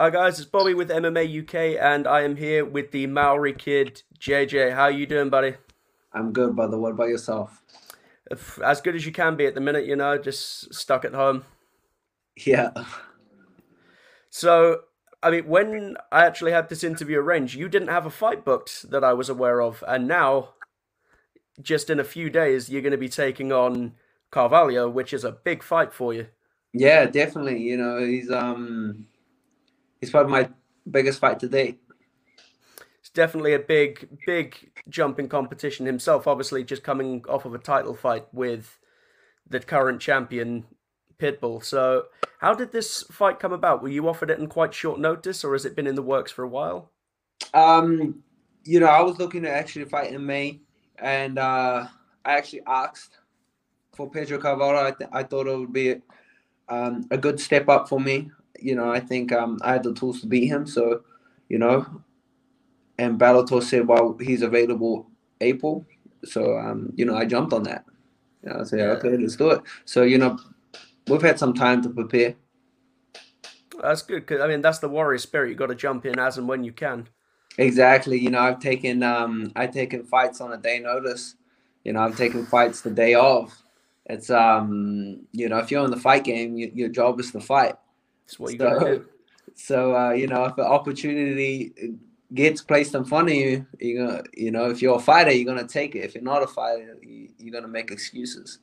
Hi guys, it's Bobby with MMA UK, and I am here with the Maori kid JJ. How are you doing, buddy? I'm good, brother. What about yourself? As good as you can be at the minute, you know, just stuck at home. Yeah. So, I mean, when I actually had this interview arranged, you didn't have a fight booked that I was aware of, and now, just in a few days, you're going to be taking on Carvalho, which is a big fight for you. Yeah, definitely. You know, he's um he's probably my biggest fight to date. It's definitely a big, big jump in competition himself. Obviously, just coming off of a title fight with the current champion Pitbull. So, how did this fight come about? Were you offered it in quite short notice, or has it been in the works for a while? Um, you know, I was looking to actually fight in May, and uh, I actually asked for Pedro Carvalho. I, th- I thought it would be um, a good step up for me you know, I think um, I had the tools to beat him. So, you know, and Bellator said, well, he's available April. So, um, you know, I jumped on that. You know, I said, okay, let's do it. So, you know, we've had some time to prepare. That's good because I mean that's the warrior spirit. You've got to jump in as and when you can. Exactly. You know, I've taken um I've taken fights on a day notice. You know, I've taken fights the day of. It's um you know if you're in the fight game, you, your job is to fight. That's what you so, got to do. So uh, you know, if an opportunity gets placed in front of you, gonna, you know, if you're a fighter, you're gonna take it. If you're not a fighter, you're gonna make excuses.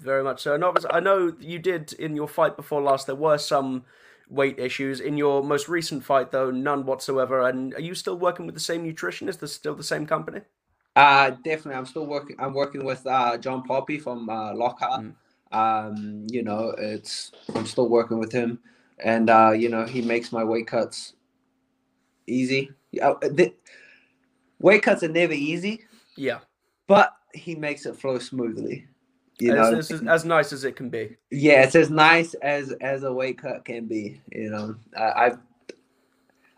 Very much so. And I know you did in your fight before last. There were some weight issues in your most recent fight, though none whatsoever. And are you still working with the same nutritionist? Is still the same company? Uh definitely. I'm still working. I'm working with uh, John Poppy from uh, Lockhart. Mm. Um, you know, it's I'm still working with him and uh, you know he makes my weight cuts easy. Yeah, the, weight cuts are never easy. Yeah, but he makes it flow smoothly. You know, as, as, as, nice as it can be. Yeah, it's as nice as as a weight cut can be. You know, I, I've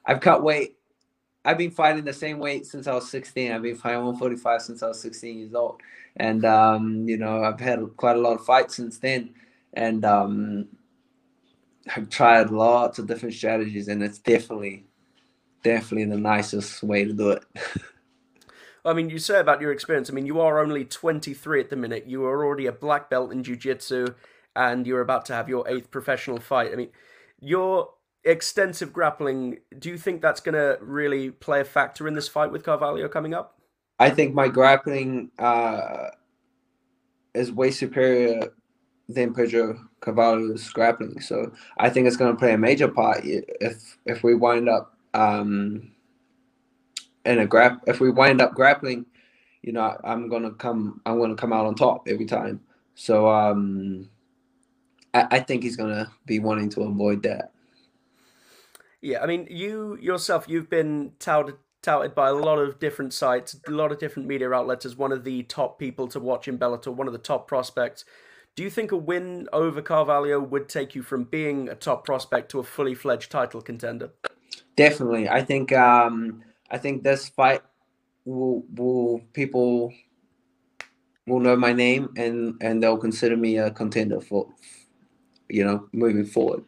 I've cut weight. I've been fighting the same weight since I was 16. I've been fighting 145 since I was 16 years old, and um, you know I've had quite a lot of fights since then. And um, have tried lots of different strategies, and it's definitely, definitely the nicest way to do it. I mean, you say about your experience. I mean, you are only 23 at the minute. You are already a black belt in jiu-jitsu, and you're about to have your eighth professional fight. I mean, your extensive grappling. Do you think that's going to really play a factor in this fight with Carvalho coming up? I think my grappling uh, is way superior than Pedro Carvalho's grappling. So I think it's going to play a major part if if we wind up um, in a grap if we wind up grappling. You know, I'm gonna come. I'm gonna come out on top every time. So um, I, I think he's gonna be wanting to avoid that. Yeah, I mean, you yourself, you've been touted touted by a lot of different sites, a lot of different media outlets as one of the top people to watch in Bellator, one of the top prospects. Do you think a win over Carvalho would take you from being a top prospect to a fully fledged title contender? Definitely. I think um, I think this fight will will people will know my name and and they'll consider me a contender for you know moving forward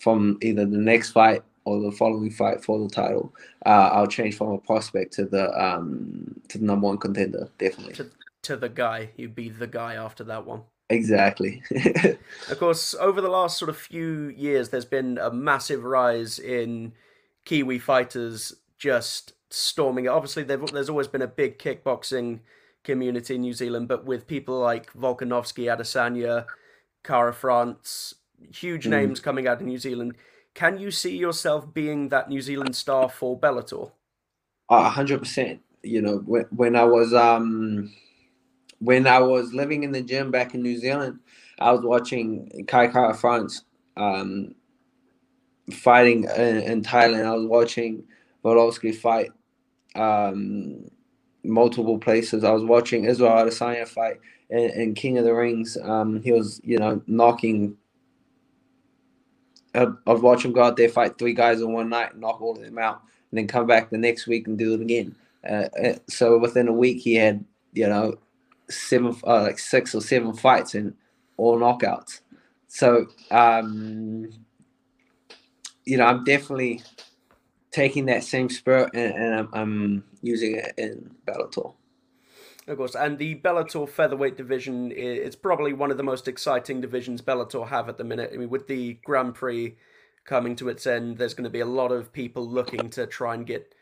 from either the next fight or the following fight for the title. Uh, I'll change from a prospect to the um to the number one contender. Definitely. To, to the guy, you'd be the guy after that one. Exactly. of course, over the last sort of few years, there's been a massive rise in Kiwi fighters just storming it. Obviously, there's always been a big kickboxing community in New Zealand, but with people like Volkanovski, Adesanya, Kara France, huge mm. names coming out of New Zealand. Can you see yourself being that New Zealand star for Bellator? A hundred percent. You know, when, when I was um when I was living in the gym back in New Zealand, I was watching Kai Kara France um, fighting in, in, Thailand. I was watching Volkanovski fight um, multiple places. I was watching Israel Adesanya fight in, in King of the Rings. Um, he was, you know, knocking. I, I was watching go out there fight three guys in one night, knock all of them out, and then come back the next week and do it again. Uh, uh so within a week, he had, you know, seven, uh, like six or seven fights and all knockouts. So um, you know, I'm definitely taking that same spirit and, and I'm, I'm using it in Bellator. Of course, and the Bellator featherweight division is probably one of the most exciting divisions Bellator have at the minute. I mean, with the Grand Prix coming to its end, there's going to be a lot of people looking to try and get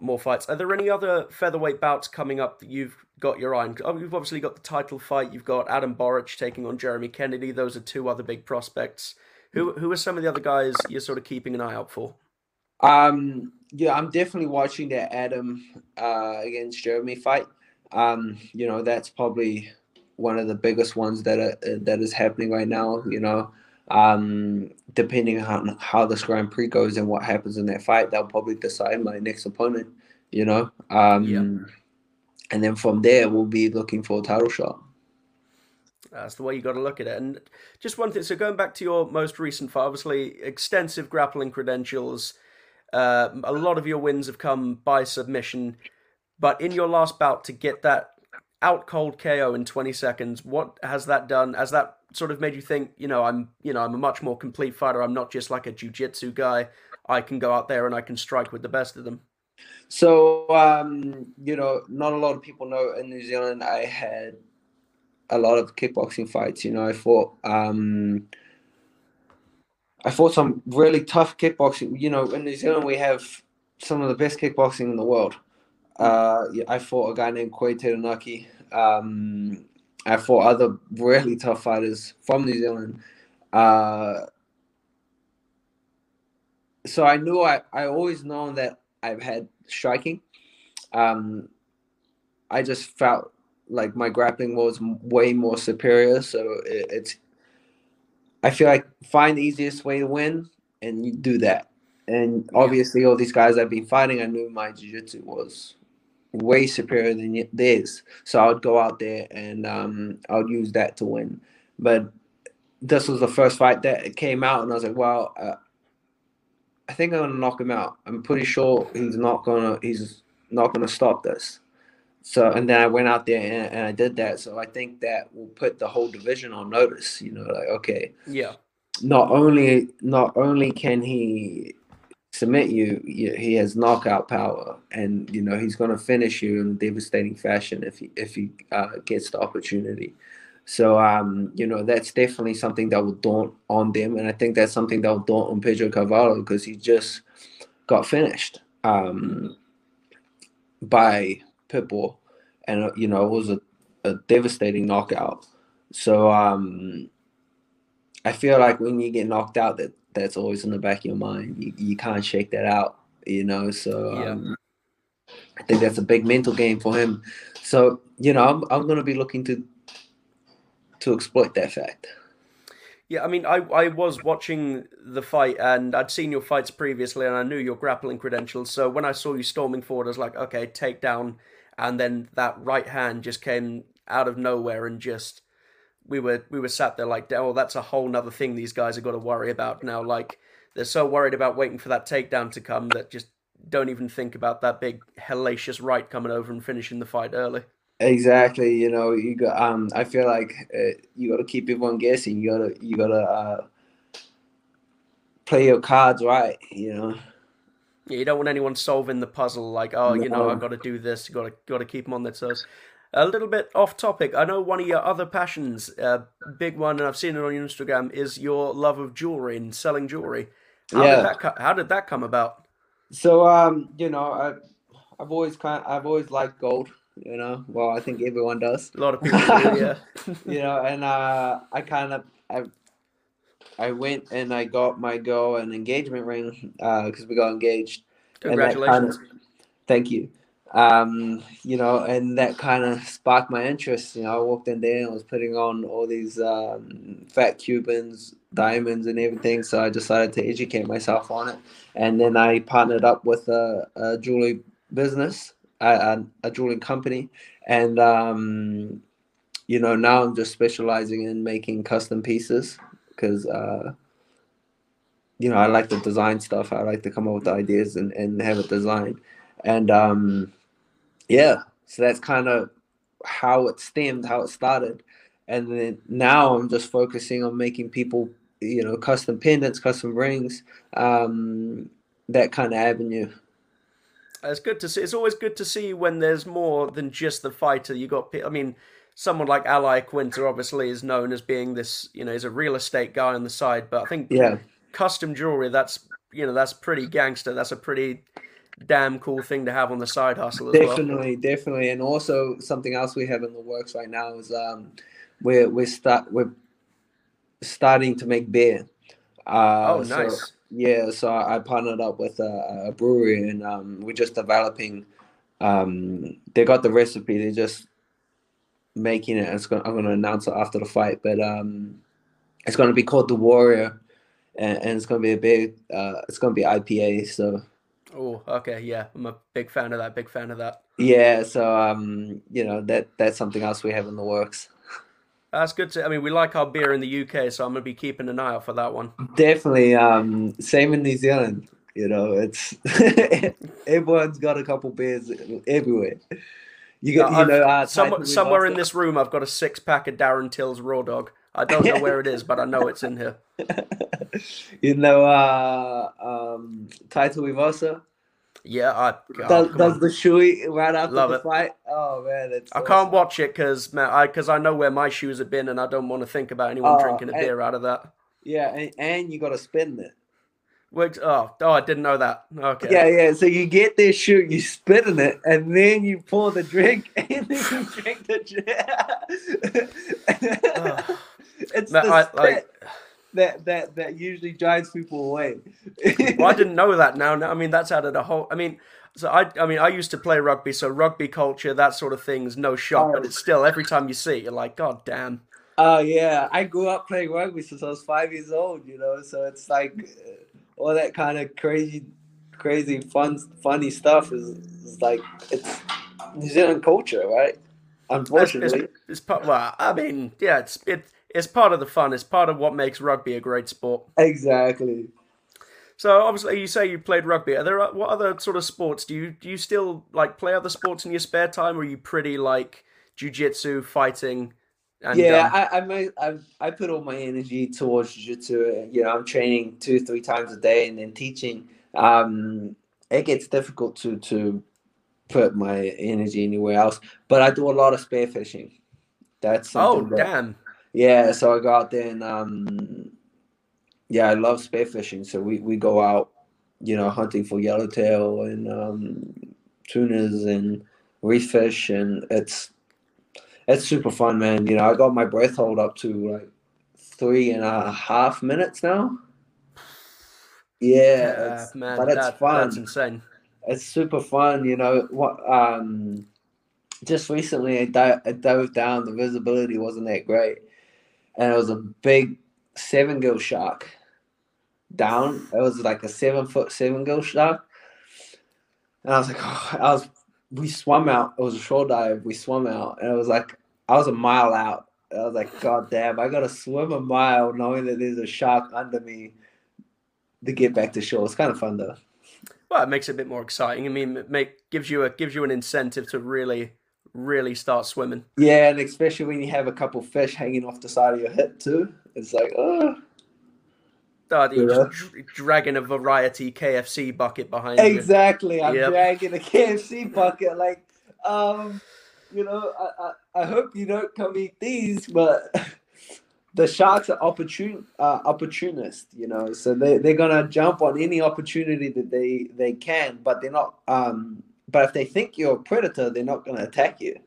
more fights. Are there any other featherweight bouts coming up that you've got your eye on? Oh, you've obviously got the title fight. You've got Adam Borics taking on Jeremy Kennedy. Those are two other big prospects. Who who are some of the other guys you're sort of keeping an eye out for? Um, yeah, I'm definitely watching that Adam uh, against Jeremy fight. Um, you know, that's probably one of the biggest ones that are, that is happening right now. You know, um, depending on how this Grand Prix goes and what happens in that fight, they'll probably decide my next opponent. You know, um, yeah. and then from there we'll be looking for a title shot. That's the way you got to look at it. And just one thing. So going back to your most recent fight, obviously extensive grappling credentials. Uh, a lot of your wins have come by submission, but in your last bout to get that out cold KO in 20 seconds, what has that done? Has that sort of made you think, you know, I'm, you know, I'm a much more complete fighter. I'm not just like a jiu-jitsu guy. I can go out there and I can strike with the best of them. So, um, you know, not a lot of people know in New Zealand I had a lot of kickboxing fights. You know, I fought um, I fought some really tough kickboxing. You know, in New Zealand we have some of the best kickboxing in the world. Uh, I fought a guy named Koei Teranaki. Um, I fought other really tough fighters from New Zealand. Uh, so I knew I, I always known that I've had striking. Um, I just felt like my grappling was way more superior. So it, it's, I feel like find the easiest way to win and you do that. And obviously, all these guys I've been fighting, I knew my jiu-jitsu was way superior than theirs. So I would go out there and um, I would use that to win. But this was the first fight that came out, and I was like, well, uh, I think I'm gonna knock him out. I'm pretty sure he's not gonna he's not gonna stop this. So and then I went out there and, and, I did that. So I think that will put the whole division on notice. You know, like okay, yeah. Not only not only can he submit you, he has knockout power, and you know he's going to finish you in devastating fashion if he if he uh, gets the opportunity. So um, you know that's definitely something that will daunt on them, and I think that's something that will daunt on Pedro Carvalho because he just got finished um, by Pitbull, and uh, you know it was a, a devastating knockout. So um, I feel like when you get knocked out, that that's always in the back of your mind. You you can't shake that out, you know. So yeah. um, I think that's a big mental game for him. So you know, I'm I'm gonna be looking to to exploit that fact. Yeah, I mean, I, I was watching the fight and I'd seen your fights previously and I knew your grappling credentials. So when I saw you storming forward, I was like, okay, take down and then that right hand just came out of nowhere and just we were we were sat there like, oh, that's a whole nother thing these guys have got to worry about now. Like they're so worried about waiting for that takedown to come that just don't even think about that big hellacious right coming over and finishing the fight early. Exactly. You know, you got. Um, I feel like uh, you got to keep everyone guessing. You gotta, you gotta uh, play your cards right. You know. Yeah, you don't want anyone solving the puzzle like, oh, no. you know, I've got to do this. You got to got to keep them on their toes. A little bit off topic. I know one of your other passions, uh, big one, and I've seen it on your Instagram, is your love of jewelry and selling jewelry. How yeah. Did that, how did that come about? So, um, you know, I, I've always kind, of, I've always liked gold. You know, well, I think everyone does. A lot of people do, yeah. you know, and uh, I kind of, I I went and I got my girl an engagement ring because uh, we got engaged. Congratulations! Kind of, thank you. Um, you know, and that kind of sparked my interest. You know, I walked in there and was putting on all these um, fat Cubans, diamonds, and everything. So I decided to educate myself on it, and then I partnered up with a, a jewelry business, a, a, jewelry company, and um, you know now I'm just specializing in making custom pieces because uh, you know I like to design stuff. I like to come up with ideas and, and have it designed. And um, yeah, so that's kind of how it stemmed, how it started. And then now I'm just focusing on making people you know, custom pendants, custom rings, um, that kind of avenue. It's good to see. It's always good to see when there's more than just the fighter. You got, I mean, someone like Al Iaquinta obviously is known as being this, you know, he's a real estate guy on the side, but I think yeah, custom jewelry that's you know that's pretty gangster. That's a pretty damn cool thing to have on the side hustle as definitely, well. Definitely, and also something else we have in the works right now is um, we're we're start we're starting to make beer. Uh, oh, nice. So, yeah, so I partnered up with a, a brewery, and um, we're just developing. Um, they got the recipe. They're just making it. It's gonna, I'm going to announce it after the fight, but um, it's going to be called the Warrior, and, and it's going to be a big. Uh, it's going to be IPA. So. Oh, okay, yeah, I'm a big fan of that. Big fan of that. Yeah, so um, you know that that's something else we have in the works. That's good to. I mean, we like our beer in the UK, so I'm gonna be keeping an eye out for that one. Definitely. Um, same in New Zealand. You know, it's everyone's got a couple beers everywhere. You got, you know, uh, somewhere, somewhere in this room, I've got a six pack of Darren Till's Raw Dog. I don't know where it is, but I know it's in here. you know, uh, um, Tai Tuivasa. Yeah, I oh, does, does the shoey right after Love the it. fight. Oh man, it's I awesome. can't watch it because man, I because I know where my shoes have been, and I don't want to think about anyone oh, drinking a and, beer out of that. Yeah, and, and you got to spin it. Works. Oh, oh, I didn't know that. Okay. Yeah, yeah. So you get this shoe, you spit in it, and then you pour the drink, and then you drink the drink. oh. It's man, the I, like, that that that usually drives people away. well, I didn't know that now. now, I mean, that's added a whole. I mean, so I I mean, I used to play rugby, so rugby culture, that sort of thing is no shock. Oh. But it's still every time you see it, you're like, God damn. Oh yeah, I grew up playing rugby since I was five years old. You know, so it's like uh, all that kind of crazy, crazy fun, funny stuff is, is like it's New Zealand culture, right? Unfortunately, it's, it's, it's, well, I mean, yeah, it's it it's part of the fun. It's part of what makes rugby a great sport. Exactly. So obviously, you say you played rugby. Are there uh, what other sort of sports do you do you still like play other sports in your spare time, or are you pretty like jujitsu, fighting? And, yeah, um... I, I, may, I I put all my energy towards jujitsu. You know, I'm training two three times a day and then teaching. Um, it gets difficult to to put my energy anywhere else, but I do a lot of spearfishing. That's oh that, damn yeah, so I go out there and um, yeah, I love spearfishing. So we, we go out, you know, hunting for yellowtail and um, tunas and reef fish, and it's it's super fun, man. You know, I got my breath hold up to like three and a half minutes now. Yeah, it's, man, but it's that, fun. That's insane. It's super fun. You know what? Um, just recently I, di- I dove down. The visibility wasn't that great, and it was a big seven gill shark down. It was like a seven foot seven gill shark. And I was like, oh, I was we swam out. It was a shore dive. We swam out, and it was like I was a mile out. I was like, God damn, I gotta swim a mile knowing that there's a shark under me to get back to shore. It's kind of fun though. Well, it makes it a bit more exciting. I mean, it make gives you a gives you an incentive to really really start swimming. Yeah, and especially when you have a couple fish hanging off the side of your hip too. It's like, oh. You're yeah. just dragging a variety KFC bucket behind exactly. you. Exactly. I'm yep. dragging a KFC bucket. Like, um, you know, I, I, I hope you don't come eat these, but the sharks are opportun uh, opportunists, you know, so they, they're gonna jump on any opportunity that they they can, but they're not um but if they think you're a predator, they're not going to attack you.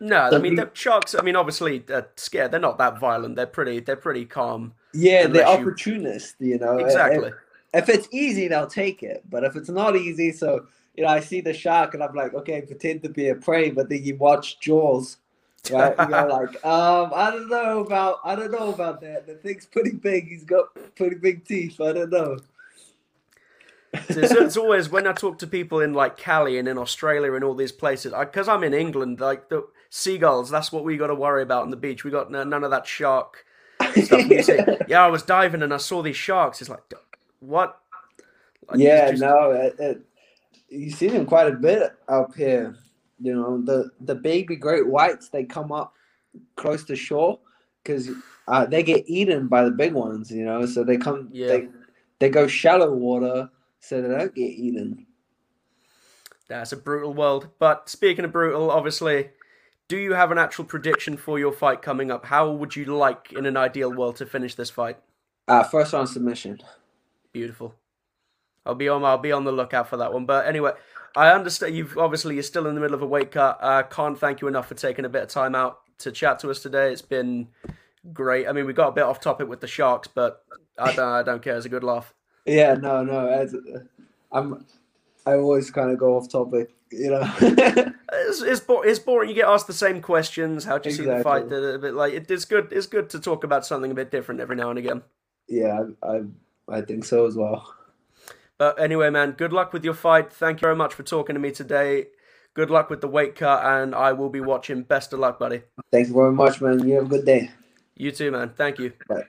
No, so I mean the sharks. I mean, obviously, they're scared. They're not that violent. They're pretty. They're pretty calm. Yeah, they're opportunists. You... you know, exactly. If, if, it's easy, they'll take it. But if it's not easy, so you know, I see the shark and I'm like, okay, pretend to be a prey. But then you watch Jaws, right? You're like, um, I don't know about, I don't know about that. The thing's pretty big. He's got pretty big teeth. I don't know so it's always when I talk to people in like Cali and in Australia and all these places, because I'm in England, like the seagulls, that's what we got to worry about on the beach. We got none of that shark stuff. yeah. Say, yeah, I was diving and I saw these sharks. It's like, what? Like, yeah, just... no, it, it, you see them quite a bit up here. You know, the the baby great whites they come up close to shore because uh, they get eaten by the big ones, you know. So they come, Yeah. they they go shallow water, so they don't get eaten. That's a brutal world. But speaking of brutal, obviously, do you have an actual prediction for your fight coming up? How would you like, in an ideal world, to finish this fight? Uh, first round submission. Beautiful. I'll be on. I'll be on the lookout for that one. But anyway, I understand you've obviously you're still in the middle of a weight cut. I can't thank you enough for taking a bit of time out to chat to us today. It's been great. I mean, we got a bit off topic with the sharks, but I don't. I don't care. It's a good laugh. Yeah, no, no. As, I'm, I always kind of go off topic, you know. It's, it's, bo- it's boring. You get asked the same questions. How do you see the fight? A bit like it, it's good. It's good to talk about something a bit different every now and again. yeah, I, I, I think so as well. But anyway, man, good luck with your fight. Thank you very much for talking to me today. Good luck with the weight cut, and I will be watching. Best of luck, buddy. Thank you very much, man. You have a good day. You too, man. Thank you. Bye.